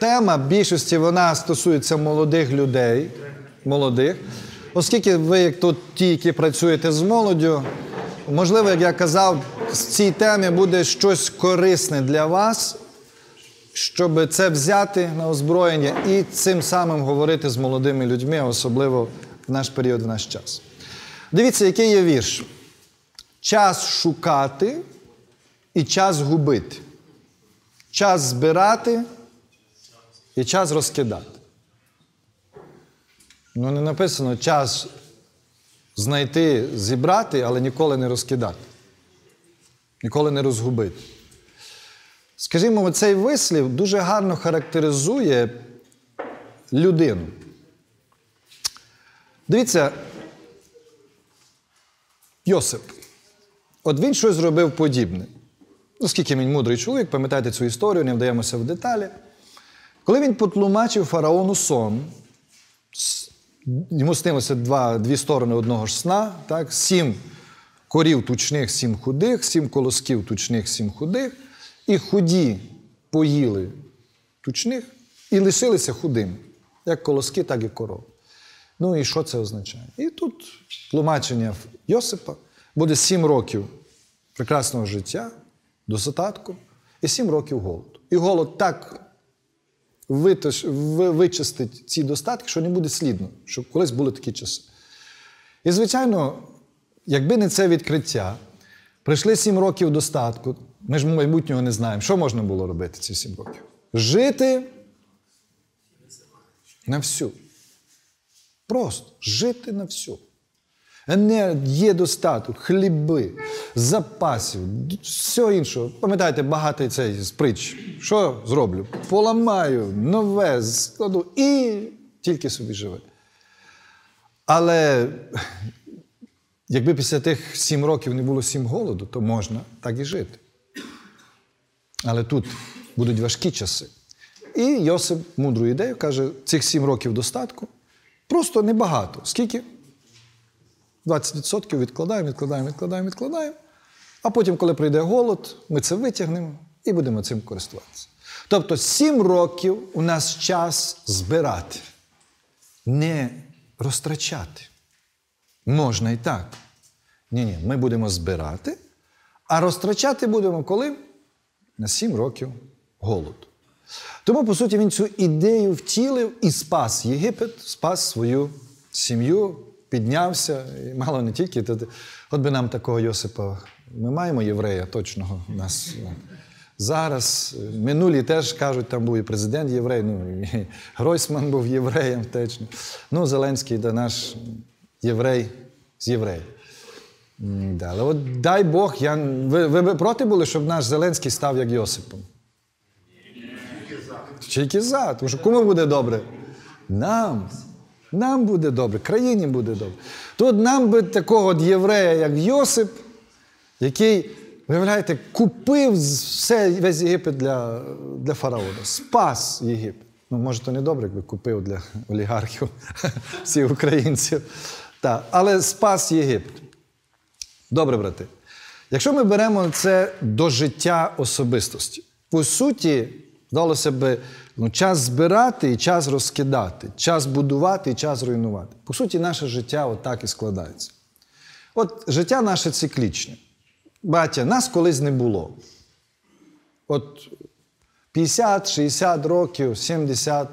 Тема більшості вона стосується молодих людей, молодих. Оскільки ви, як тут ті, які працюєте з молоддю, можливо, як я казав, в цій темі буде щось корисне для вас, щоб це взяти на озброєння і цим самим говорити з молодими людьми, особливо в наш період, в наш час. Дивіться, який є вірш. Час шукати і час губити. Час збирати і час розкидати. Ну, не написано час знайти, зібрати, але ніколи не розкидати. Ніколи не розгубити. Скажімо, цей вислів дуже гарно характеризує людину. Дивіться, Йосип. От він щось зробив подібне. Оскільки він мудрий чоловік, пам'ятаєте цю історію, не вдаємося в деталі. Коли він потлумачив фараону сон, йому снилося два, дві сторони одного ж сна, так? сім корів тучних, сім худих, сім колосків тучних, сім худих, і худі поїли тучних і лишилися худими, як колоски, так і коров. Ну і що це означає? І тут тлумачення Йосипа буде сім років прекрасного життя, достатку і сім років голоду. І голод так витож, вичистить ці достатки, що не буде слідно, що колись були такі часи. І, звичайно, якби не це відкриття, прийшли сім років достатку, ми ж майбутнього не знаємо, що можна було робити ці сім років? Жити на всю. Просто жити на всю. Є достаток, хліби, запасів, все інше. Пам'ятаєте, багатий цей з притч. Що зроблю? Поламаю, нове, складу і тільки собі живе. Але якби після тих сім років не було сім голоду, то можна так і жити. Але тут будуть важкі часи. І Йосип мудру ідею каже: цих сім років достатку просто небагато. Скільки? 20% відкладаємо, відкладаємо, відкладаємо, відкладаємо. А потім, коли прийде голод, ми це витягнемо і будемо цим користуватися. Тобто, сім років у нас час збирати, не розтрачати. Можна і так. Ні-ні, ми будемо збирати, а розтрачати будемо коли? На сім років голоду. Тому, по суті, він цю ідею втілив і спас Єгипет, спас свою сім'ю, піднявся. І мало не тільки. От би нам такого Йосипа. Ми маємо єврея точного у нас. Зараз минулі теж кажуть, там був і президент єврей, ну і Гройсман був євреєм точно. Ну, Зеленський да наш єврей з євреїв. Да, але от дай Бог, я... ви, ви проти були, щоб наш Зеленський став як Йосипом? Тільки за, тому що кому буде добре? Нам. Нам буде добре, країні буде добре. Тут нам би такого от єврея, як Йосип, який, виявляєте, купив все, весь Єгипет для для фараона, спас Єгипет. Ну, може, то не добре, якби купив для олігархів всіх українців. Так, Але спас Єгипет. Добре, брати. Якщо ми беремо це до життя особистості, по суті, здалося би, ну, час збирати і час розкидати, час будувати і час руйнувати. По суті, наше життя отак і складається. От життя наше циклічне. Батя, нас колись не було. От 50, 60 років, 70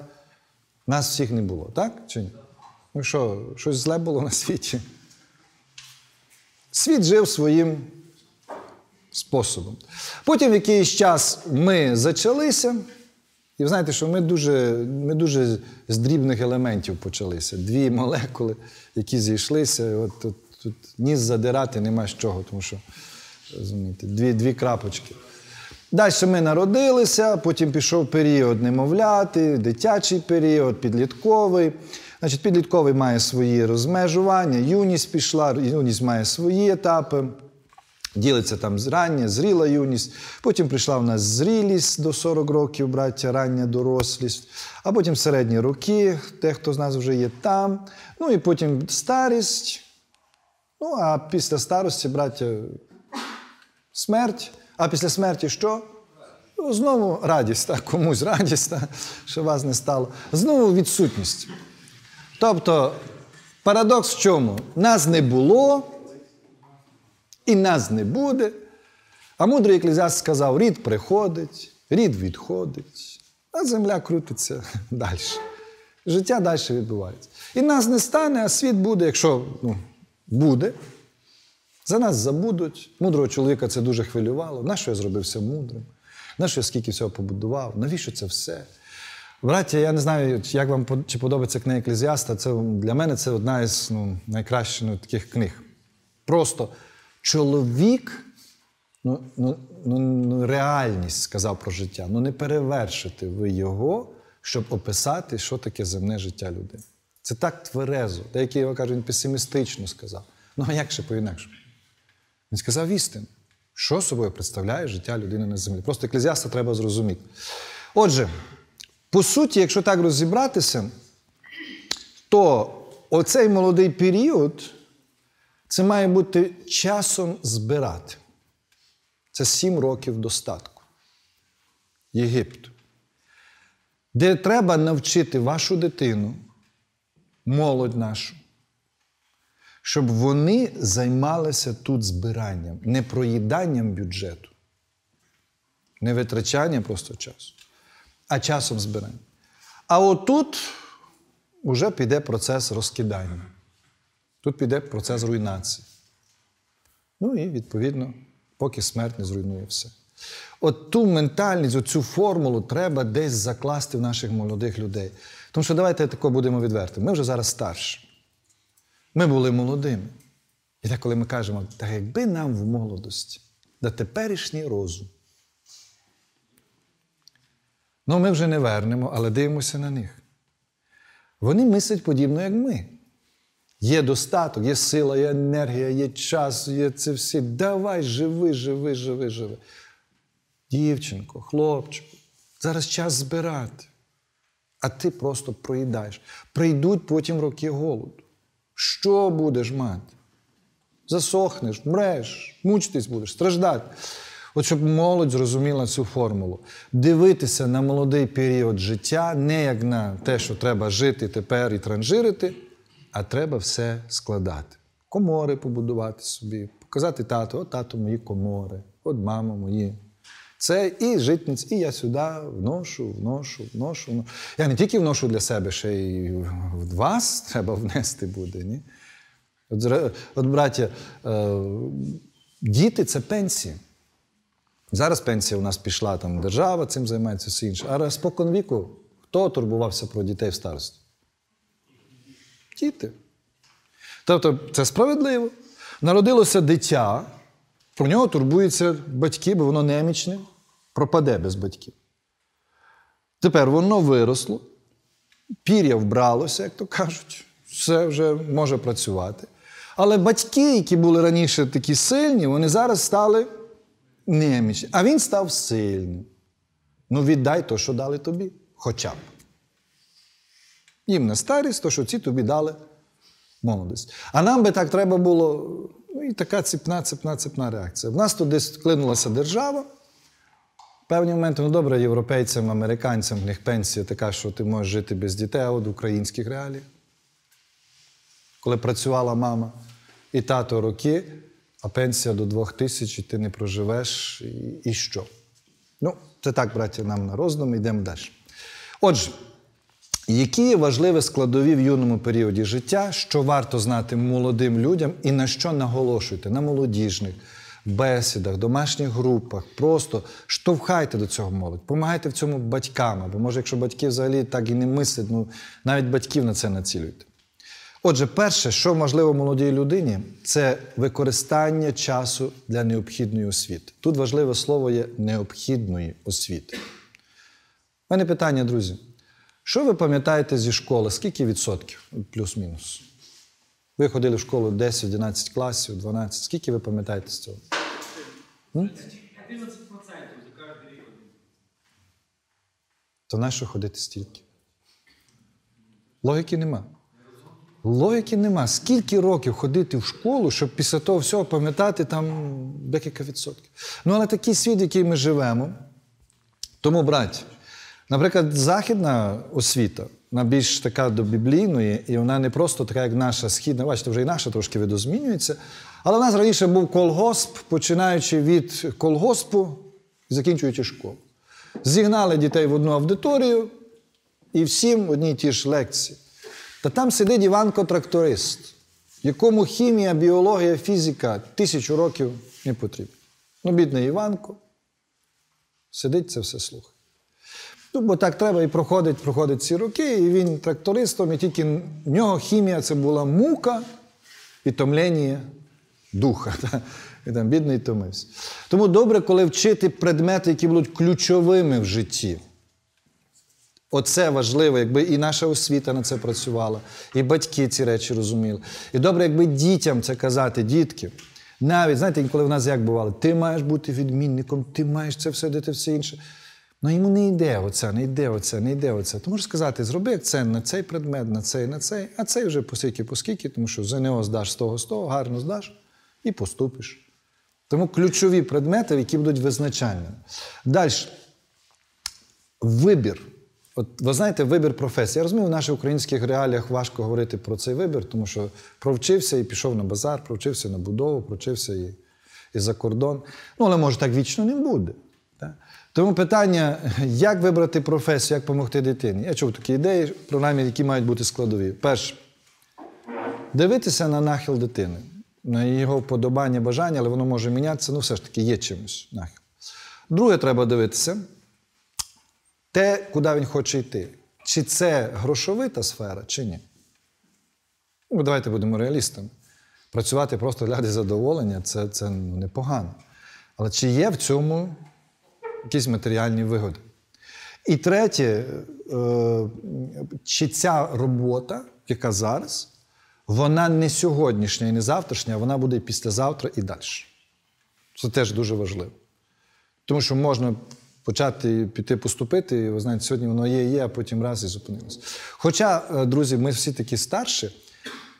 нас всіх не було, так? Чи ні? Ну що, щось зле було на світі? Світ жив своїм способом. Потім в якийсь час ми зачалися, і ви знаєте, що ми дуже ми дуже з дрібних елементів почалися. Дві молекули, які зійшлися. От, от, Тут ніс задирати нема з чого, тому що розумієте, дві дві крапочки. Далі ми народилися, потім пішов період немовляти, дитячий період, підлітковий. Значить, Підлітковий має свої розмежування, юність пішла, юність має свої етапи. Ділиться там рання, зріла юність. Потім прийшла в нас зрілість до 40 років, браття, рання дорослість, а потім середні роки, те, хто з нас вже є там. Ну і потім старість. Ну, а після старості, браття, смерть. А після смерті що? Ну, Знову радість, так, комусь радість, так, що вас не стало. Знову відсутність. Тобто, парадокс в чому? Нас не було, і нас не буде. А мудрий еклезіаст сказав: рід приходить, рід відходить, а земля крутиться далі. Життя далі відбувається. І нас не стане, а світ буде, якщо ну, буде. За нас забудуть. Мудрого чоловіка це дуже хвилювало. Нащо я зробився мудрим? Нащо я скільки всього побудував? Навіщо це все? Браття, я не знаю, як вам чи подобається книга Еклезіаста. Це для мене це одна із ну, найкращих ну, таких книг. Просто чоловік, ну, ну, ну, ну, реальність сказав про життя. Ну не перевершите ви його, щоб описати, що таке земне життя людини. Це так тверезо. Деякі його кажуть, він песимістично сказав. Ну а як ще по-інакше? Він сказав істину. Що собою представляє життя людини на землі? Просто еклезіаста треба зрозуміти. Отже, по суті, якщо так розібратися, то оцей молодий період це має бути часом збирати. Це сім років достатку. Єгипту. Де треба навчити вашу дитину, молодь нашу, щоб вони займалися тут збиранням, не проїданням бюджету, не витрачанням просто часу, а часом збирання. А отут вже піде процес розкидання. Тут піде процес руйнації. Ну і, відповідно, поки смерть не зруйнує все. От ту ментальність, оцю формулу треба десь закласти в наших молодих людей. Тому що давайте тако будемо відвертими. Ми вже зараз старші. Ми були молодими. І так, коли ми кажемо, так якби нам в молодості, на теперішній розум. Ну, ми вже не вернемо, але дивимося на них. Вони мислять подібно, як ми. Є достаток, є сила, є енергія, є час, є це всі. Давай, живи, живи, живи, живи. Дівчинко, хлопчику, зараз час збирати. А ти просто проїдаєш. Прийдуть потім роки голоду. Що будеш мати? Засохнеш, мреш, мучитись будеш, страждати. От щоб молодь зрозуміла цю формулу. Дивитися на молодий період життя не як на те, що треба жити тепер і транжирити, а треба все складати. Комори побудувати собі, показати тату, от тато мої комори, от мама мої. Це і житниць, і я сюди вношу, вношу, вношу. вношу. Я не тільки вношу для себе, ще й в вас треба внести буде. Ні? От, от браття, е, діти це пенсії. Зараз пенсія у нас пішла, там держава цим займається все інше. А спокон віку, хто турбувався про дітей в старості? Діти. Тобто це справедливо. Народилося дитя, про нього турбуються батьки, бо воно немічне, пропаде без батьків. Тепер воно виросло, пір'я вбралося, як то кажуть, все вже може працювати. Але батьки, які були раніше такі сильні, вони зараз стали немічні. А він став сильним. Ну, віддай то, що дали тобі, хоча б. Їм на старість, то, що ці тобі дали молодість. А нам би так треба було. Ну, і така ціпна, ціпна, ціпна реакція. В нас тут десь вклинулася держава. Певні моменти, ну добре, європейцям, американцям, в них пенсія така, що ти можеш жити без дітей, а от в українських реаліях. Коли працювала мама і тато роки, а пенсія до двох тисяч, і ти не проживеш, і, і що? Ну, це так, браття, нам на роздум, йдемо далі. Отже, які важливі складові в юному періоді життя, що варто знати молодим людям і на що наголошуйте на молодіжних бесідах, домашніх групах, просто штовхайте до цього молодь, помагайте в цьому батькам, або може, якщо батьки взагалі так і не мислять, ну навіть батьків на це націлюйте. Отже, перше, що можливо молодій людині, це використання часу для необхідної освіти. Тут важливе слово є необхідної освіти. У мене питання, друзі. Що ви пам'ятаєте зі школи? Скільки відсотків? Плюс-мінус. Ви ходили в школу 10, 11 класів, 12. Скільки ви пам'ятаєте з цього? 11% за каждый рік. То на що ходити стільки? Логіки нема. Логіки нема. Скільки років ходити в школу, щоб після того всього пам'ятати там декілька відсотків. Ну, але такий світ, в який ми живемо, Тому, браті, наприклад, західна освіта, вона більш така до біблійної, і вона не просто така, як наша східна. Бачите, вже і наша трошки видозмінюється. Але в нас раніше був колгосп, починаючи від колгоспу і закінчуючи школу. Зігнали дітей в одну аудиторію і всім одні й ті ж лекції. Та там сидить Іванко-тракторист, якому хімія, біологія, фізика тисячу років не потрібна. Ну, бідний Іванко, сидить це все слухає. Ну, бо так треба і проходить, проходить ці роки, і він трактористом, і тільки в нього хімія це була мука і томлення духа. І там бідний томився. Тому добре, коли вчити предмети, які будуть ключовими в житті. Оце важливо, якби і наша освіта на це працювала, і батьки ці речі розуміли. І добре, якби дітям це казати, дітки. Навіть, знаєте, коли в нас як бувало, ти маєш бути відмінником, ти маєш це все, де ти все інше. Ну йому не йде оце, не йде оце, не йде оце. Ти можеш сказати, зроби акцент на цей предмет, на цей, на цей, а цей вже посіки поскільки, тому що ЗНО здаш з того, з того, гарно здаш і поступиш. Тому ключові предмети, які будуть визначальними. Далі. Вибір. От ви знаєте, вибір професії. Я розумію, в наших українських реаліях важко говорити про цей вибір, тому що провчився і пішов на базар, провчився на будову, провчився і, і за кордон. Ну, але може так вічно не буде. Так? Тому питання, як вибрати професію, як допомогти дитині. Я чув такі ідеї, принаймні, які мають бути складові. Перше, дивитися на нахил дитини, на його вподобання, бажання, але воно може мінятися, ну все ж таки є чимось нахил. Друге, треба дивитися те, куди він хоче йти. Чи це грошовита сфера, чи ні. Ну, давайте будемо реалістами. Працювати просто для задоволення це, це ну, непогано. Але чи є в цьому якісь матеріальні вигоди? І третє, е, чи ця робота, яка зараз, вона не сьогоднішня і не завтрашня, а вона буде і післязавтра і далі. Це теж дуже важливо. Тому що можна почати піти поступити, і ви знаєте, сьогодні воно є, є, а потім раз і зупинилося. Хоча, е, друзі, ми всі такі старші,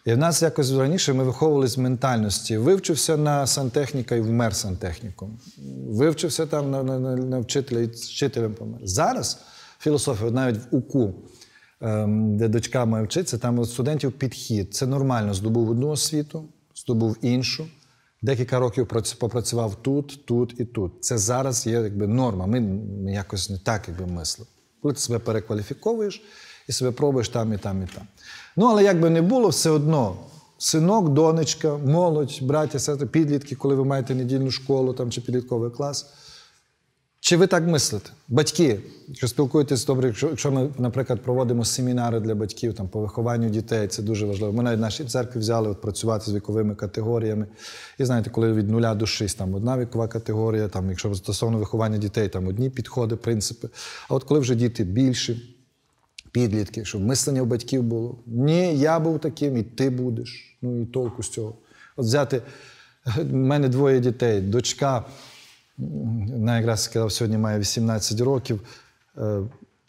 і в нас якось раніше ми виховувалися з ментальності. Вивчився на сантехніка і вмер сантехніком. Вивчився там на, на, на, на вчителя і вчителем помер. Зараз філософія, навіть в УКУ, ем, де дочка має вчитися, там от студентів підхід. Це нормально. Здобув одну освіту, здобув іншу. Декілька років попрацював тут, тут і тут. Це зараз є якби норма. Ми якось не так якби мислимо. Коли ти себе перекваліфіковуєш і себе пробуєш там, і там, і там. Ну, але як би не було, все одно. Синок, донечка, молодь, браття, сестри, підлітки, коли ви маєте недільну школу там, чи підлітковий клас. Чи ви так мислите? Батьки, якщо спілкуєтесь добре, якщо, ми, наприклад, проводимо семінари для батьків там, по вихованню дітей, це дуже важливо. Ми навіть в нашій церкві взяли от, працювати з віковими категоріями. І знаєте, коли від нуля до шість, там одна вікова категорія, там, якщо стосовно виховання дітей, там одні підходи, принципи. А от коли вже діти більші, підлітки, щоб мислення у батьків було. Ні, я був таким, і ти будеш. Ну і толку з цього. От взяти, в мене двоє дітей, дочка. Вона якраз сказав, сьогодні має 18 років. Е,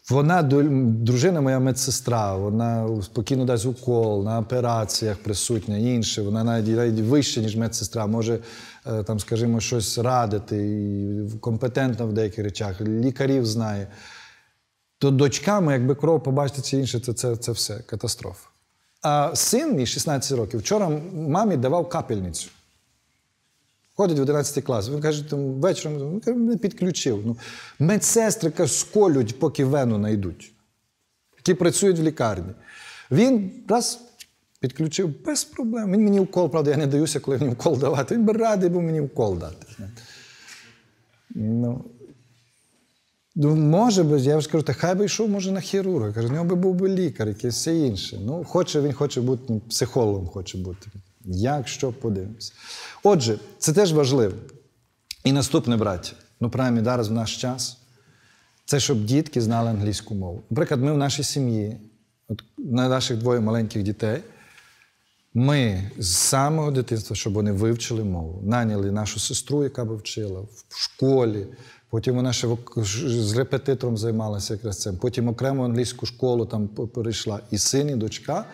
Вона дружина моя медсестра, вона спокійно дасть укол на операціях присутня, інше. Вона навіть, навіть вища, ніж медсестра, може е, там, скажімо, щось радити, і компетентна в деяких речах, лікарів знає. То дочками, якби кров побачити це інше, це, це, це все катастрофа. А син мій 16 років вчора мамі давав капельницю. Ходить в 11 клас. Він каже, там вечором мене підключив. Ну, медсестри каже, сколють, поки вену знайдуть, які працюють в лікарні. Він раз підключив без проблем. Він мені укол, правда, я не даюся, коли мені укол давати. Він би радий був мені укол дати. Ну, Ну, може би, я ж кажу, та хай би йшов, може, на хірурга. Каже, в нього би був би лікар, якесь все інше. Ну, хоче, він хоче бути ну, психологом, хоче бути. Як що подивимося. Отже, це теж важливо. І наступне, браття, ну, принаймні, зараз в наш час, це щоб дітки знали англійську мову. Наприклад, ми в нашій сім'ї, от на наших двоє маленьких дітей, ми з самого дитинства, щоб вони вивчили мову, наняли нашу сестру, яка би вчила в школі. Потім вона ще з репетитором займалася якраз цим. Потім окремо англійську школу там перейшла. І син, і дочка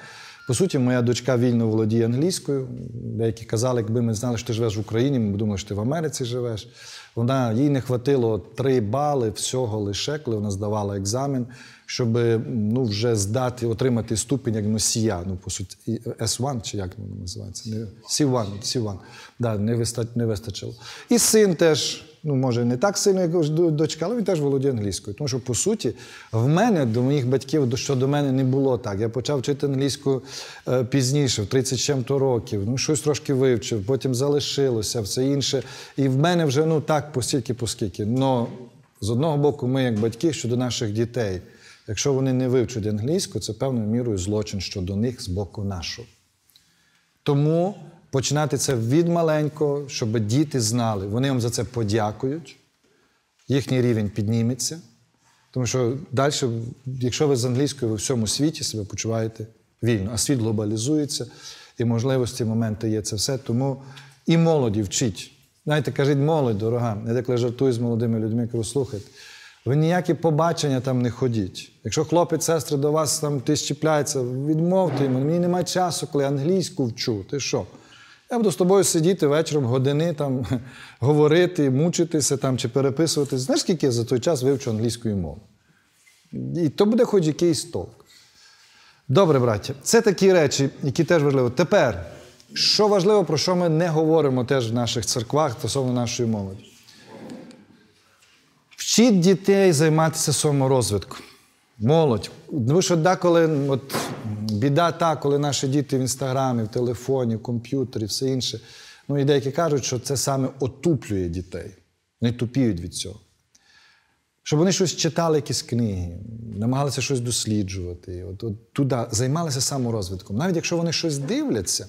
По суті, моя дочка вільно володіє англійською. Деякі казали, якби ми знали, що ти живеш в Україні, ми думали, що ти в Америці живеш. Вона їй не хватило 3 бали всього лише, коли вона здавала екзамен, щоб ну, вже здати, отримати ступінь як носія. Ну, по суті, S1 чи як воно називається? C1, C1. Да, не вистачило. І син теж, ну може не так сильно, як дочка, але він теж володіє англійською. Тому що, по суті, в мене до моїх батьків, що до мене не було так. Я почав вчити англійську е, пізніше, в 30 чим-то років. Ну, щось трошки вивчив, потім залишилося, все інше. І в мене вже ну так постільки, поскільки. Но з одного боку, ми, як батьки, щодо наших дітей, якщо вони не вивчать англійську, це певною мірою злочин щодо них з боку нашого. Тому починати це від маленького, щоб діти знали, вони вам за це подякують, їхній рівень підніметься. Тому що далі, якщо ви з англійською, ви в всьому світі себе почуваєте вільно, а світ глобалізується, і можливості, моменти є це все. Тому і молоді вчіть. Знаєте, кажіть, молодь, дорога. Я деколи жартую з молодими людьми, кажу, слухайте, ви ніякі побачення там не ходіть. Якщо хлопець, сестри до вас там ти щіпляється, відмовте йому. Мені немає часу, коли англійську вчу. Ти що? Я буду з тобою сидіти вечором години, там, говорити, мучитися там, чи переписуватись. Знаєш, скільки я за той час вивчу англійської мови? І то буде хоч якийсь толк. Добре, браття, це такі речі, які теж важливо. Тепер, що важливо, про що ми не говоримо теж в наших церквах стосовно нашої молоді. Вчіть дітей займатися саморозвитком. Молодь. Тому що деколи от, біда та, коли наші діти в інстаграмі, в телефоні, в комп'ютері, все інше. Ну і деякі кажуть, що це саме отуплює дітей. Не тупіють від цього. Щоб вони щось читали, якісь книги, намагалися щось досліджувати, от, от туди займалися саморозвитком. Навіть якщо вони щось дивляться,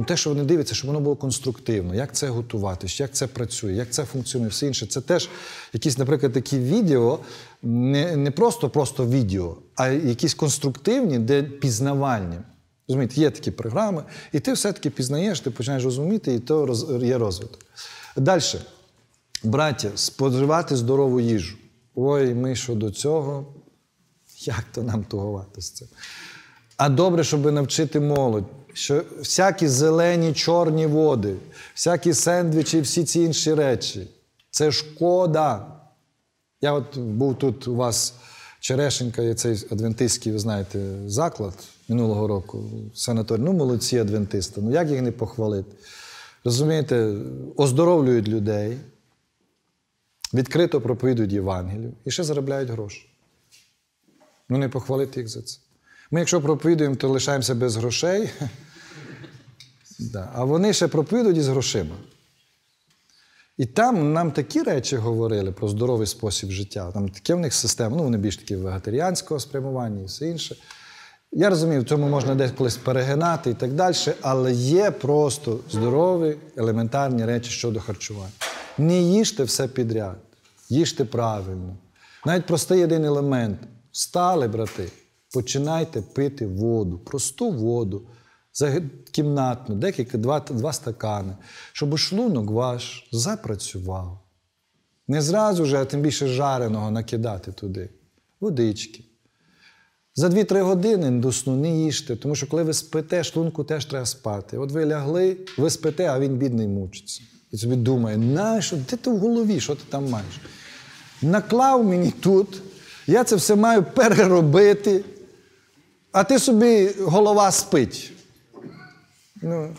ну те, що вони дивляться, щоб воно було конструктивно, як це готуватись, як це працює, як це функціонує, все інше. Це теж якісь, наприклад, такі відео, не, не просто просто відео, а якісь конструктивні, де пізнавальні. Розумієте, є такі програми, і ти все-таки пізнаєш, ти починаєш розуміти, і то роз, є розвиток. Далі. Браття, споживати здорову їжу. Ой, ми що до цього, як то нам тугувати з цим? А добре, щоб навчити молодь, що всякі зелені чорні води, всякі сендвічі, всі ці інші речі це шкода. Я от був тут у вас Черешенька, є цей адвентистський, ви знаєте, заклад минулого року, санаторій. Ну, молодці адвентисти. Ну як їх не похвалити? Розумієте, оздоровлюють людей, відкрито проповідують Євангелію і ще заробляють гроші. Ну, не похвалити їх за це. Ми, якщо проповідуємо, то лишаємося без грошей. Да. А вони ще проповідують із грошима. І там нам такі речі говорили про здоровий спосіб життя. Там таке в них система, ну вони більш такі вегетаріанського спрямування і все інше. Я розумію, в цьому можна десь колись перегинати і так далі, але є просто здорові, елементарні речі щодо харчування. Не їжте все підряд, їжте правильно. Навіть простий один елемент. Встали, брати, починайте пити воду, просту воду, кімнатну, декілька, два, два стакани, щоб шлунок ваш запрацював. Не зразу же, а тим більше жареного накидати туди. Водички. За 2-3 години до сну не їжте, тому що коли ви спите, шлунку теж треба спати. От ви лягли, ви спите, а він бідний мучиться. І собі думає, нащо, де ти в голові, що ти там маєш? Наклав мені тут, я це все маю переробити, а ти собі голова спить. Ну,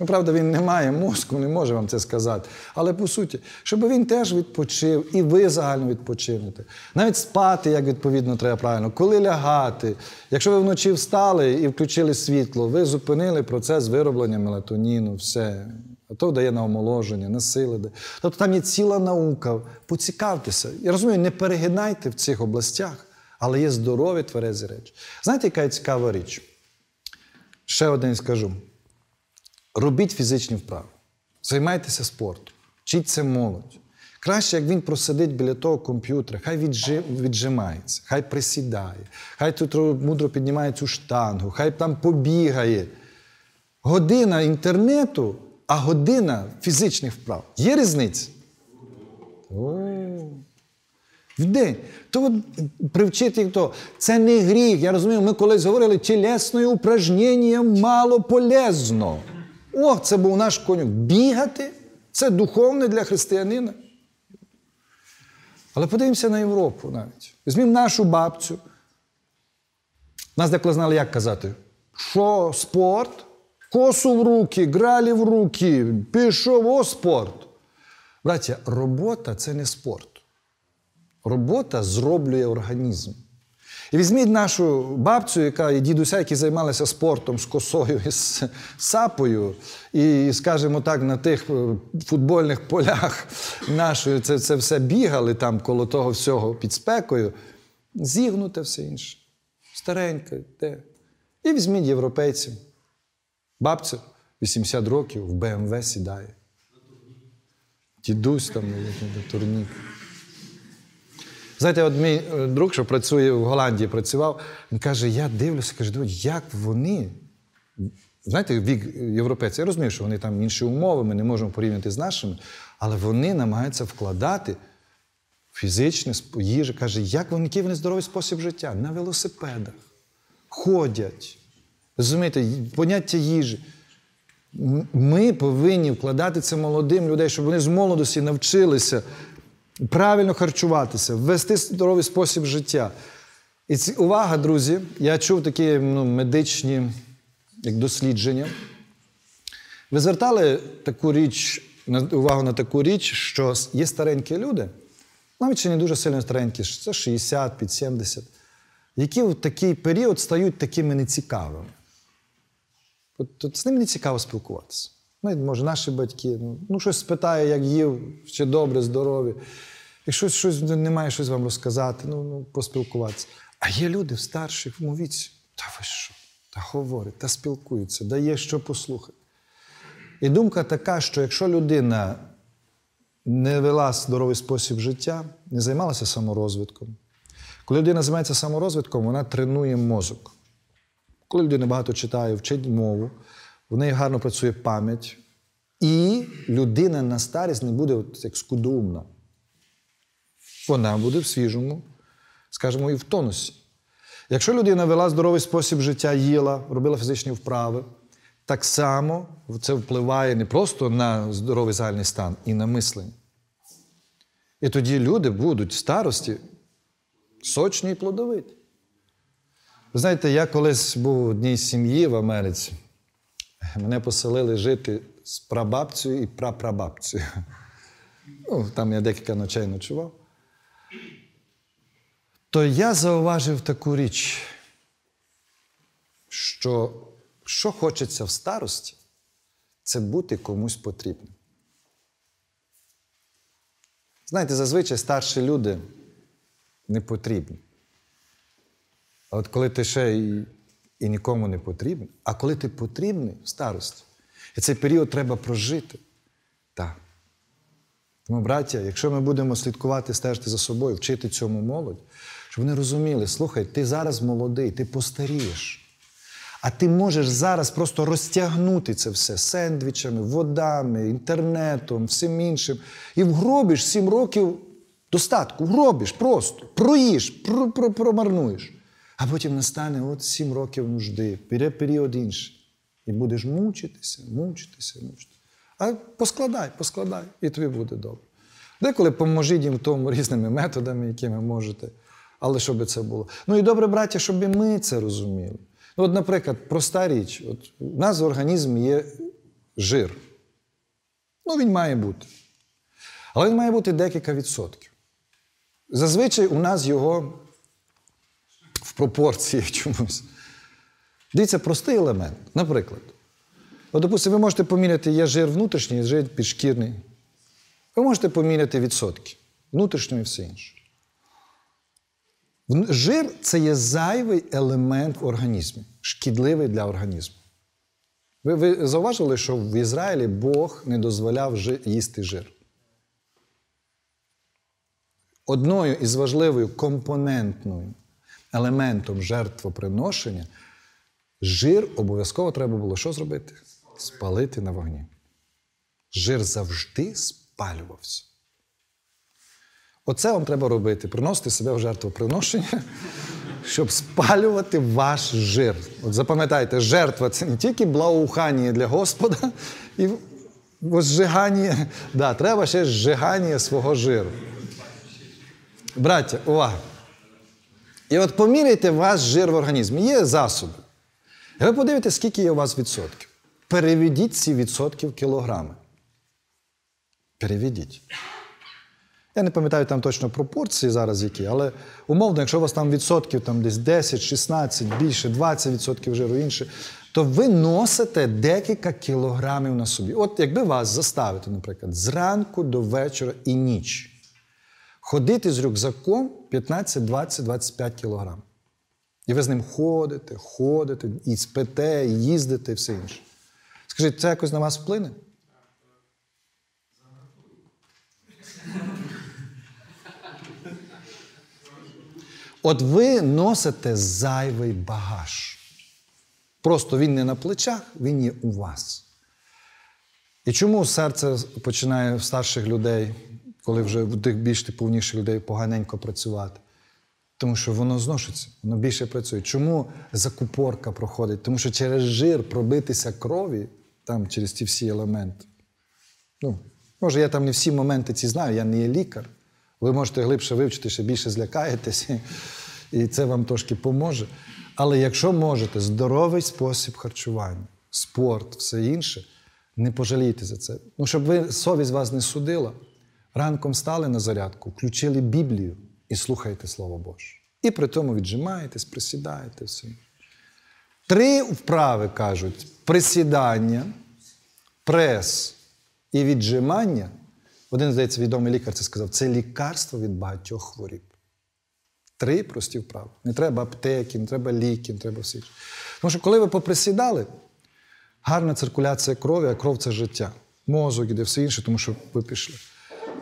Ну, правда, він не має мозку, не може вам це сказати. Але по суті, щоб він теж відпочив, і ви загально відпочинете. Навіть спати, як відповідно, треба правильно, коли лягати. Якщо ви вночі встали і включили світло, ви зупинили процес вироблення мелатоніну, все. А то дає на омоложення, на сили. Тобто там є ціла наука. Поцікавтеся. Я розумію, не перегинайте в цих областях, але є здорові тверезі речі. Знаєте, яка цікава річ? Ще один скажу. Робіть фізичні вправи, займайтеся спортом, вчіться молодь. Краще, як він просидить біля того комп'ютера, хай віджи, віджимається, хай присідає, хай тут мудро піднімає цю штангу, хай там побігає. Година інтернету, а година фізичних вправ. Є різниця? О. В день. То привчити їх. Це не гріх. Я розумію, ми колись говорили, тілесне упражнення мало полезно. О, це був наш конюк. Бігати це духовне для християнина. Але подивимося на Європу навіть. Візьмімо нашу бабцю. Нас деколи знали, як казати. Що спорт? Косу в руки, гралі в руки, пішов о спорт. Браття, робота це не спорт. Робота зроблює організм. І візьміть нашу бабцю, яка і дідуся, які займалися спортом з косою і з сапою, і, скажімо так, на тих е, футбольних полях нашої це, це все бігали там коло того всього під спекою. Зігнуте все інше. Стареньке, де. І візьміть європейців. Бабця 80 років в БМВ сідає. Дідусь там на турнік. Знаєте, от мій е, друг, що працює в Голландії, працював, він каже: я дивлюся, каже, «Дивись, як вони. Знаєте, вік європейців, я розумію, що вони там інші умови, ми не можемо порівняти з нашими, але вони намагаються вкладати фізичне їжу. Каже, як вони, який вони здоровий спосіб життя? На велосипедах, ходять. Розумієте, поняття їжі. Ми повинні вкладати це молодим людей, щоб вони з молодості навчилися правильно харчуватися, ввести здоровий спосіб життя. І ці, увага, друзі, я чув такі ну, медичні як дослідження. Ви звертали таку річ, увагу на таку річ, що є старенькі люди, навіть ще не дуже сильно старенькі, це 60 під 70, які в такий період стають такими нецікавими. От, от з ним не цікаво спілкуватися. Ну, може, наші батьки, ну, ну щось спитає, як їв, чи добре, здорові. Якщо щось немає щось вам розказати, ну, ну поспілкуватися. А є люди в старшому віці. Та ви що? Та говорять, та спілкуються, дає що послухати. І думка така, що якщо людина не вела здоровий спосіб життя, не займалася саморозвитком. Коли людина займається саморозвитком, вона тренує мозок. Коли людина багато читає, вчить мову, в неї гарно працює пам'ять, і людина на старість не буде от як скудоумна. Вона буде в свіжому, скажімо, і в тонусі. Якщо людина вела здоровий спосіб життя, їла, робила фізичні вправи, так само це впливає не просто на здоровий загальний стан, і на мислення. І тоді люди будуть в старості сочні і плодовиті. Ви знаєте, я колись був в одній сім'ї в Америці. Мене поселили жити з прабабцею і прапрабабцею. Ну, там я декілька ночей ночував. То я зауважив таку річ, що що хочеться в старості, це бути комусь потрібним. Знаєте, зазвичай старші люди не потрібні. А от коли ти ще і, і нікому не потрібен, а коли ти потрібний в старості, і цей період треба прожити. Так. Тому, браття, якщо ми будемо слідкувати, стежити за собою, вчити цьому молодь, щоб вони розуміли, слухай, ти зараз молодий, ти постарієш. А ти можеш зараз просто розтягнути це все сендвічами, водами, інтернетом, всім іншим. І вгробиш сім років достатку, вгробиш просто, проїш, про, про, промарнуєш. А потім настане от сім років нужди, піде період інший. І будеш мучитися, мучитися, мучитися. А поскладай, поскладай, і тобі буде добре. Деколи поможіть їм тому різними методами, якими можете, але щоб це було. Ну і добре, браття, щоб і ми це розуміли. Ну, от, наприклад, проста річ. От, у нас в організмі є жир. Ну, він має бути. Але він має бути декілька відсотків. Зазвичай у нас його пропорції чомусь. Дивіться, простий елемент. Наприклад, от, допустимо, ви можете поміряти, є жир внутрішній, жир підшкірний. Ви можете поміряти відсотки. Внутрішньо і все інше. Жир це є зайвий елемент в організмі, шкідливий для організму. Ви, ви зауважили, що в Ізраїлі Бог не дозволяв жи- їсти жир. Одною із важливою компонентною елементом жертвоприношення жир обов'язково треба було що зробити? Спалити на вогні. Жир завжди спалювався. Оце вам треба робити: приносити себе в жертвоприношення, щоб спалювати ваш жир. От запам'ятайте, жертва це не тільки благоухання для Господа і зжигання. Да, треба ще зжигання свого жиру. Браття, увага! І от поміряйте ваш жир в організмі. Є засоби. І ви подивитесь, скільки є у вас відсотків. Переведіть ці відсотки в кілограми. Переведіть. Я не пам'ятаю там точно пропорції зараз які, але умовно, якщо у вас там відсотків там десь 10, 16, більше, 20 відсотків жиру інше, то ви носите декілька кілограмів на собі. От якби вас заставити, наприклад, зранку до вечора і ніч ходити з рюкзаком 15, 20, 25 кілограм. І ви з ним ходите, ходите, і спите, і їздите, і все інше. Скажіть, це якось на вас вплине? От ви носите зайвий багаж. Просто він не на плечах, він є у вас. І чому серце починає в старших людей, коли вже в тих більш типовніших людей поганенько працювати? Тому що воно зношується, воно більше працює. Чому закупорка проходить? Тому що через жир пробитися крові, там через ті всі елементи. Ну, може, я там не всі моменти ці знаю, я не є лікар. Ви можете глибше вивчити, ще більше злякаєтесь, і це вам трошки поможе. Але якщо можете, здоровий спосіб харчування, спорт, все інше, не пожалійте за це. Ну, щоб ви совість вас не судила, ранком стали на зарядку, включили Біблію і слухайте Слово Боже. І при тому віджимаєтесь, присідаєте все. Три вправи кажуть: присідання, прес і віджимання. Один, здається, відомий лікар це сказав, це лікарство від багатьох хворіб. Три прості вправи. Не треба аптеки, не треба ліки, не треба все. Тому що коли ви поприсідали, гарна циркуляція крові, а кров це життя. Мозок іде, все інше, тому що ви пішли.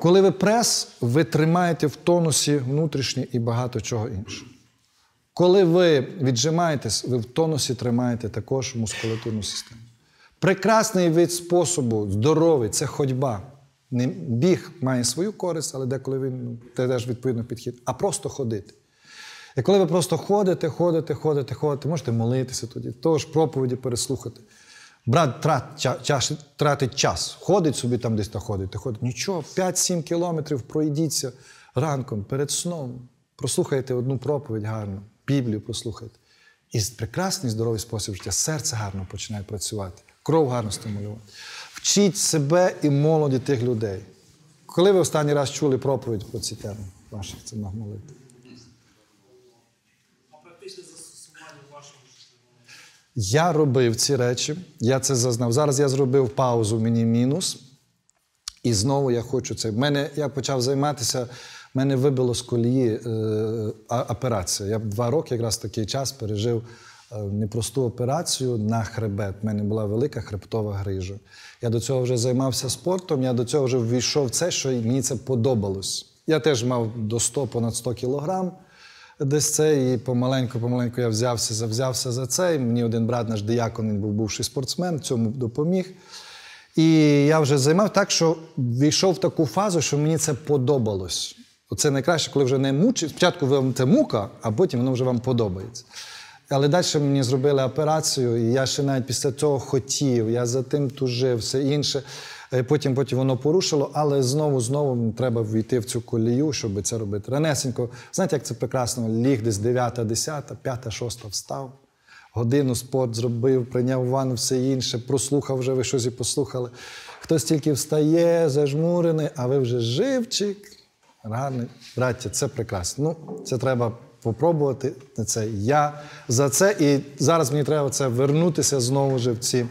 Коли ви прес, ви тримаєте в тонусі внутрішнє і багато чого іншого. Коли ви віджимаєтесь, ви в тонусі тримаєте також мускулатурну систему. Прекрасний вид способу, здоровий це ходьба. Не біг має свою користь, але деколи він ну, теж відповідно підхід, а просто ходити. І коли ви просто ходите, ходите, ходите, ходите, можете молитися тоді, того ж проповіді переслухати. Брат трат, тратить час, ходить собі там десь та ходить, ходить. Нічого, 5-7 кілометрів пройдіться ранком, перед сном. Прослухайте одну проповідь гарно, Біблію послухайте. І прекрасний здоровий спосіб життя, серце гарно починає працювати, кров гарно стимулювати. Вчіть себе і молоді тих людей. Коли ви останній раз чули проповідь про ці теми ваших це молитв? А практичне застосування в вашому житті? Я робив ці речі, я це зазнав. Зараз я зробив паузу, мені мінус. І знову я хочу це. Мене я почав займатися, мене вибило з колії е, операція. Я два роки якраз такий час пережив е, непросту операцію на хребет. У мене була велика хребтова грижа. Я до цього вже займався спортом, я до цього вже ввійшов в це, що мені це подобалось. Я теж мав до 100 понад 100 кілограм десь це, і помаленьку, помаленьку я взявся, завзявся за це. І мені один брат, наш диякон, він був бувший спортсмен, цьому допоміг. І я вже займав так, що війшов в таку фазу, що мені це подобалось. Оце найкраще, коли вже не мучить. Спочатку вам це мука, а потім воно вже вам подобається. Але далі мені зробили операцію, і я ще навіть після цього хотів, я за тим тужив, все інше. Е, Потім, потім воно порушило, але знову, знову треба війти в цю колію, щоб це робити. Ранесенько, знаєте, як це прекрасно? Ліг десь 9, 10, 5, 6 встав. Годину спорт зробив, прийняв ванну, все інше, прослухав вже, ви щось і послухали. Хтось тільки встає, зажмурений, а ви вже живчик. Гарний. Браття, це прекрасно. Ну, це треба попробувати. Це я за це. І зараз мені треба це вернутися знову ж в ці,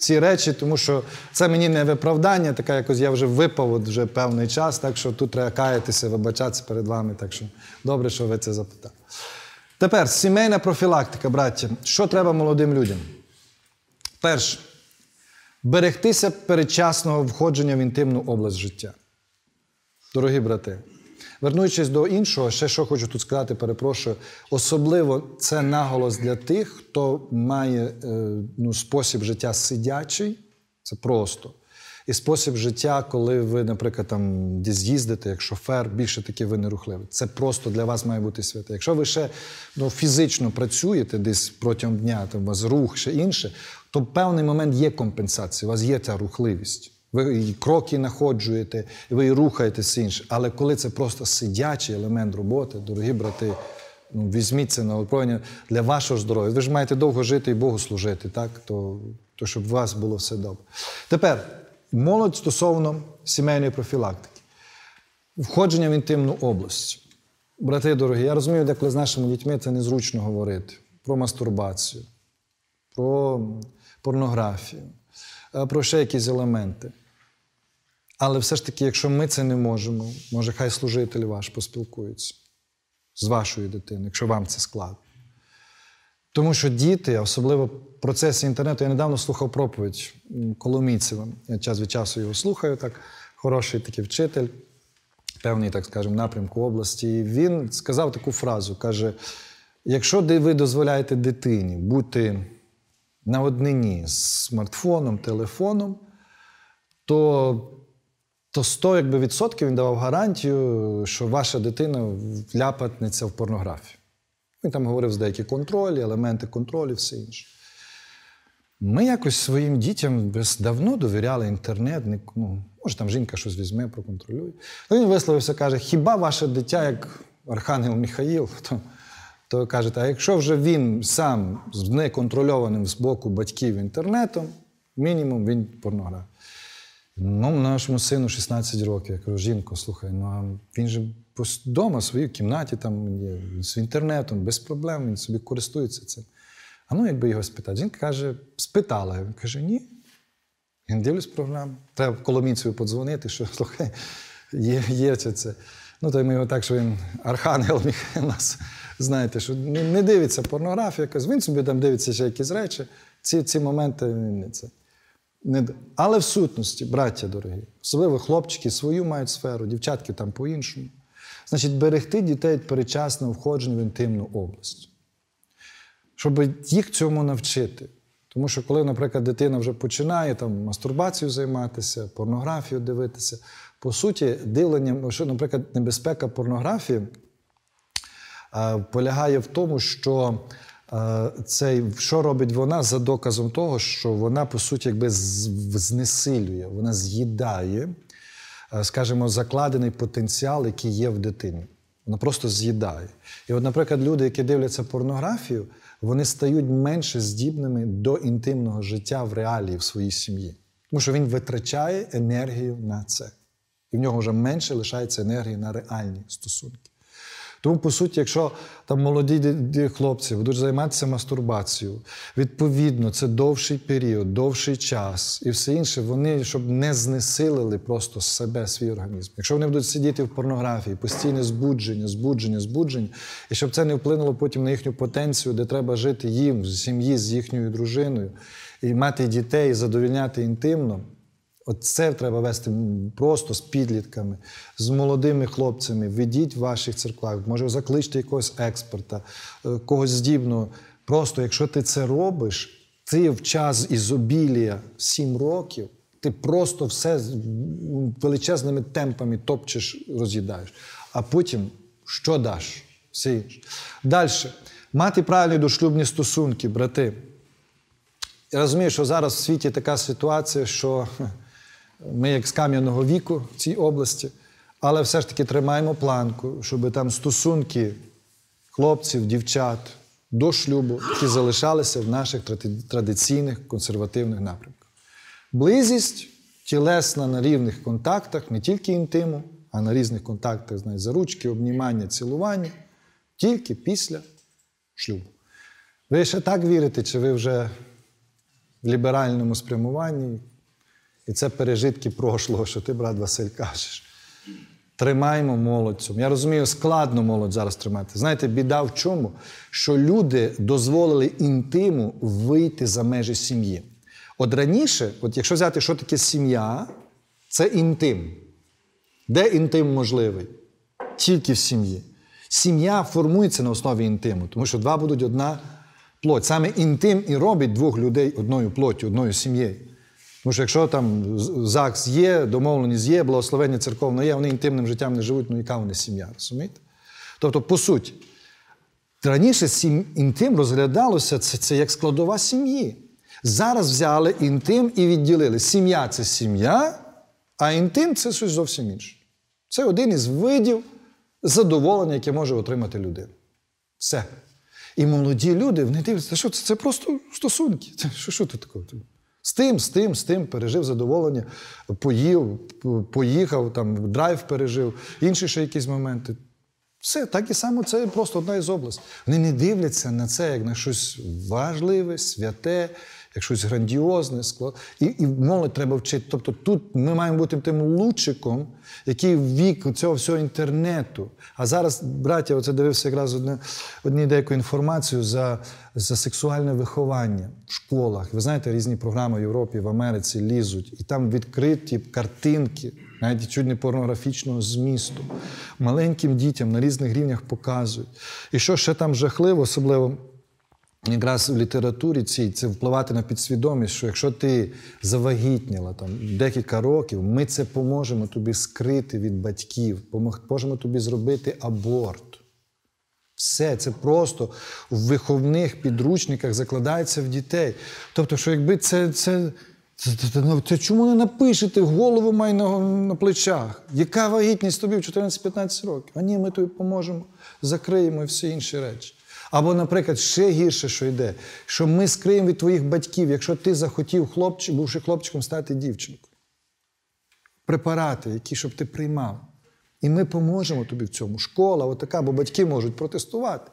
ці речі, тому що це мені не виправдання, така якось я вже випав от вже певний час, так що тут треба каятися, вибачатися перед вами. Так що добре, що ви це запитали. Тепер сімейна профілактика, браття. Що треба молодим людям? Перше, берегтися передчасного входження в інтимну область життя. Дорогі брати, вернуючись до іншого, ще що хочу тут сказати, перепрошую. Особливо це наголос для тих, хто має е, ну, спосіб життя сидячий, це просто. і спосіб життя, коли ви, наприклад, там десь їздите як шофер, більше таки ви не рухливі. Це просто для вас має бути святе. Якщо ви ще ну, фізично працюєте десь протягом дня, там у вас рух ще інше, то в певний момент є компенсація, у вас є ця рухливість. Ви кроки находжуєте, ви і рухаєтесь інше. Але коли це просто сидячий елемент роботи, дорогі брати, ну, візьміть це на озброєння для вашого здоров'я. Ви ж маєте довго жити і Богу служити, так? То, то щоб у вас було все добре. Тепер молодь стосовно сімейної профілактики. Входження в інтимну область. Брати дорогі, я розумію, деколи з нашими дітьми це незручно говорити про мастурбацію, про порнографію, е, про ще якісь елементи. Але все ж таки, якщо ми це не можемо, може, хай служитель ваш поспілкується з вашою дитиною, якщо вам це складно. Тому що діти, особливо в процесі інтернету, я недавно слухав проповідь Коломійцева. Я час від часу його слухаю, так хороший такий вчитель, певний, так скажемо, напрямку області. І він сказав таку фразу: каже: якщо ви дозволяєте дитині бути на однині з смартфоном, телефоном, то то 100 якби, відсотків він давав гарантію, що ваша дитина вляпатниця в порнографію. Він там говорив з деякі контролі, елементи контролю, все інше. Ми якось своїм дітям давно довіряли інтернет. Ну, може, там жінка щось візьме, проконтролює. Ну, він висловився, каже: хіба ваше дитя, як Архангел Михаїл, то, то кажете, а якщо вже він сам з неконтрольованим з боку батьків інтернетом, мінімум він порнограф. Ну, нашому сину 16 років. Я кажу, жінко, слухай, ну а він же вдома в своїй кімнаті, там є з інтернетом, без проблем, він собі користується цим. А ну, якби його спитати. Жінка каже, спитала. Він каже, ні. Я не дивлюсь програму. Треба Коломійцеві подзвонити, що слухай, є, є це. це. Ну, то ми його так, що він архангел Михайло нас, знаєте, що не, не дивиться порнографію, якось. він собі там дивиться ще якісь речі. Ці, ці моменти він не це. Але в сутності, браття дорогі, особливо хлопчики свою мають сферу, дівчатки там по-іншому. Значить, берегти дітей від передчасного входження в інтимну область. Щоб їх цьому навчити. Тому що, коли, наприклад, дитина вже починає там мастурбацією займатися, порнографію дивитися, по суті, дивленням, що, наприклад, небезпека порнографії полягає в тому, що е, цей, що робить вона за доказом того, що вона, по суті, якби знесилює, вона з'їдає, е, скажімо, закладений потенціал, який є в дитині. Вона просто з'їдає. І, от, наприклад, люди, які дивляться порнографію, вони стають менше здібними до інтимного життя в реалії в своїй сім'ї. Тому що він витрачає енергію на це. І в нього вже менше лишається енергії на реальні стосунки. Тому, по суті, якщо там молоді ді- ді- хлопці будуть займатися мастурбацією, відповідно, це довший період, довший час і все інше, вони щоб не знесилили просто себе, свій організм. Якщо вони будуть сидіти в порнографії, постійне збудження, збудження, збудження, і щоб це не вплинуло потім на їхню потенцію, де треба жити їм, в сім'ї з їхньою дружиною, і мати дітей, задовільняти інтимно. От це треба вести просто з підлітками, з молодими хлопцями. Ведіть в ваших церквах, може закличте якогось експерта, е, когось здібного. Просто якщо ти це робиш, ти в час ізобілія 7 років, ти просто все величезними темпами топчеш, роз'їдаєш. А потім що даш? Все. Далі. Мати правильні дошлюбні стосунки, брати. Я розумію, що зараз в світі така ситуація, що ми як з кам'яного віку в цій області, але все ж таки тримаємо планку, щоб там стосунки хлопців, дівчат до шлюбу такі залишалися в наших традиційних консервативних напрямках. Близість тілесна на рівних контактах, не тільки інтиму, а на різних контактах, знаєте, за ручки, обнімання, цілування, тільки після шлюбу. Ви ще так вірите, чи ви вже в ліберальному спрямуванні, і це пережитки прошлого, що ти, брат Василь, кажеш. Тримаємо молодцю. Я розумію, складно молодь зараз тримати. Знаєте, біда в чому? Що люди дозволили інтиму вийти за межі сім'ї. От раніше, от якщо взяти, що таке сім'я, це інтим. Де інтим можливий? Тільки в сім'ї. Сім'я формується на основі інтиму, тому що два будуть одна плоть. Саме інтим і робить двох людей одною плоттю, одною сім'єю. Тому що якщо там ЗАГС є, домовленість є, благословення церковне є, вони інтимним життям не живуть, ну яка вони сім'я, розумієте? Тобто, по суті, раніше сім, інтим розглядалося це, це як складова сім'ї. Зараз взяли інтим і відділили. Сім'я це сім'я, а інтим це щось зовсім інше. Це один із видів задоволення, яке може отримати людина. Все. І молоді люди, вони дивляться, що це, це просто стосунки. Що, що тут такого? З тим, з тим, з тим пережив задоволення, поїв, поїхав, там драйв пережив, інші ще якісь моменти. Все, так і само це просто одна із областей. Вони не дивляться на це як на щось важливе, святе, як щось грандіозне. склад- І, і молодь треба вчити. Тобто тут ми маємо бути тим лучиком, який вік цього всього інтернету. А зараз, браття, оце дивився якраз одне, одні деяку інформацію за, за сексуальне виховання в школах. Ви знаєте, різні програми в Європі, в Америці лізуть, і там відкриті картинки навіть чуть не порнографічного змісту. Маленьким дітям на різних рівнях показують. І що ще там жахливо, особливо якраз в літературі цій, це впливати на підсвідомість, що якщо ти завагітніла там декілька років, ми це поможемо тобі скрити від батьків, поможемо тобі зробити аборт. Все це просто в виховних підручниках закладається в дітей. Тобто, що якби це. це це, це, це, ну, чому не напишете голову май на, на плечах? Яка вагітність тобі в 14-15 років? А ні, ми тобі поможемо, закриємо і всі інші речі. Або, наприклад, ще гірше, що йде, що ми скриємо від твоїх батьків, якщо ти захотів, хлопчик, бувши хлопчиком, стати дівчинкою. Препарати, які щоб ти приймав. І ми поможемо тобі в цьому. Школа, отака, бо батьки можуть протестувати.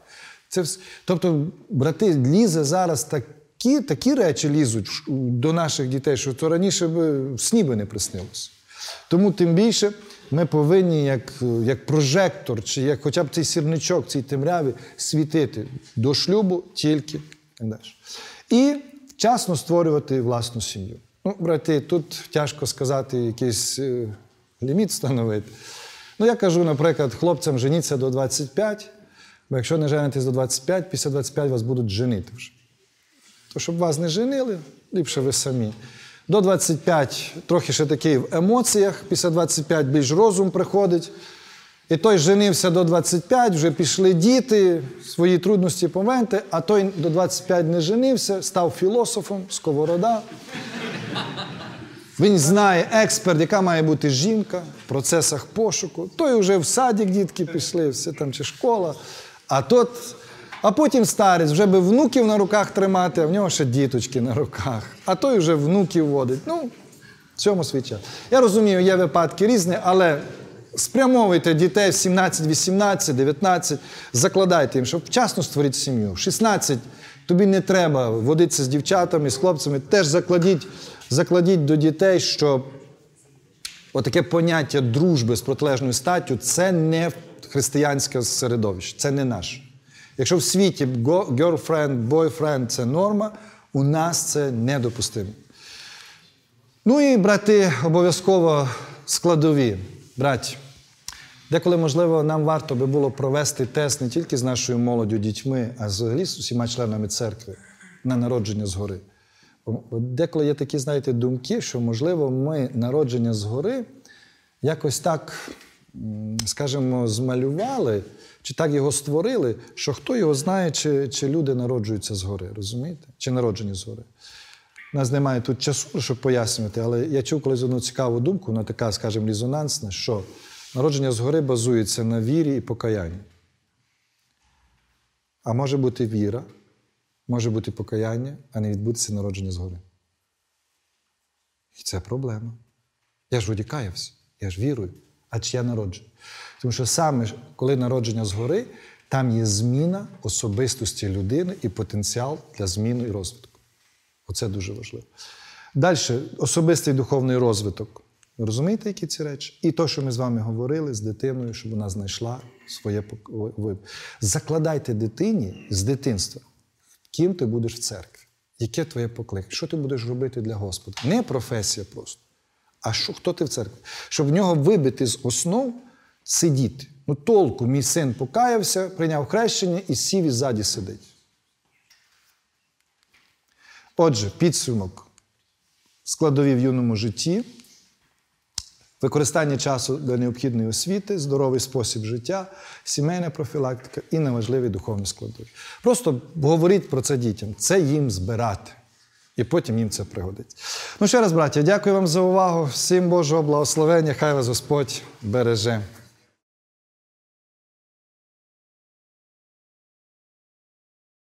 Це вс- Тобто, брати, лізе зараз такі, такі речі лізуть до наших дітей, що то раніше б сні би не приснилося. Тому тим більше ми повинні, як, як прожектор, чи як хоча б цей сірничок, цій темряві, світити до шлюбу тільки далі. І вчасно створювати власну сім'ю. Ну, брати, тут тяжко сказати якийсь е, ліміт встановити. Ну, я кажу, наприклад, хлопцям женіться до 25, бо якщо не женитесь до 25, після 25 вас будуть женити вже. То щоб вас не женили, ліпше ви самі. До 25 трохи ще такий в емоціях, після 25 більш розум приходить. І той женився до 25, вже пішли діти, свої трудності поменти, а той до 25 не женився, став філософом, сковорода. Він знає експерт, яка має бути жінка в процесах пошуку. Той вже в садик дітки пішли, все там чи школа. А тот, а потім старець вже би внуків на руках тримати, а в нього ще діточки на руках. А той вже внуків водить. Ну, в цьому час. Я розумію, є випадки різні, але спрямовуйте дітей в 17, 18, 19, закладайте їм, щоб вчасно створити сім'ю. В 16 тобі не треба водитися з дівчатами, з хлопцями. Теж закладіть, закладіть до дітей, що отаке поняття дружби з протилежною статтю це не християнське середовище, це не наше. Якщо в світі girlfriend, boyfriend – це норма, у нас це недопустимо. Ну і брати, обов'язково складові. Браті, деколи, можливо, нам варто би було провести тест не тільки з нашою молоддю, дітьми, а взагалі з усіма членами церкви на народження згори. Деколи є такі, знаєте, думки, що, можливо, ми народження згори якось так, скажімо, змалювали, чи так його створили, що хто його знає, чи, чи люди народжуються згори, розумієте? Чи народжені згори. У нас немає тут часу, щоб пояснювати, але я чув колись одну цікаву думку, вона така, скажімо, резонансна, що народження згори базується на вірі і покаянні. А може бути віра, може бути покаяння, а не відбутися народження згори. І це проблема. Я ж вроді я ж вірую. А чи я народжений? Тому що саме коли народження згори, там є зміна особистості людини і потенціал для зміни і розвитку. Оце дуже важливо. Далі, особистий духовний розвиток. Ви розумієте, які ці речі? І то, що ми з вами говорили з дитиною, щоб вона знайшла своє пок- ви- Закладайте дитині з дитинства, ким ти будеш в церкві, яке твоє покликання, що ти будеш робити для Господа. Не професія просто, а що, хто ти в церкві. Щоб в нього вибити з основ сидіти. Ну, толку, мій син покаявся, прийняв хрещення і сів і ззаді сидить. Отже, підсумок. складові в юному житті, використання часу для необхідної освіти, здоровий спосіб життя, сімейна профілактика і неважливі духовні складові. Просто говоріть про це дітям, це їм збирати. І потім їм це пригодиться. Ну ще раз, браття, дякую вам за увагу. Всім Божого благословення. Хай вас Господь береже.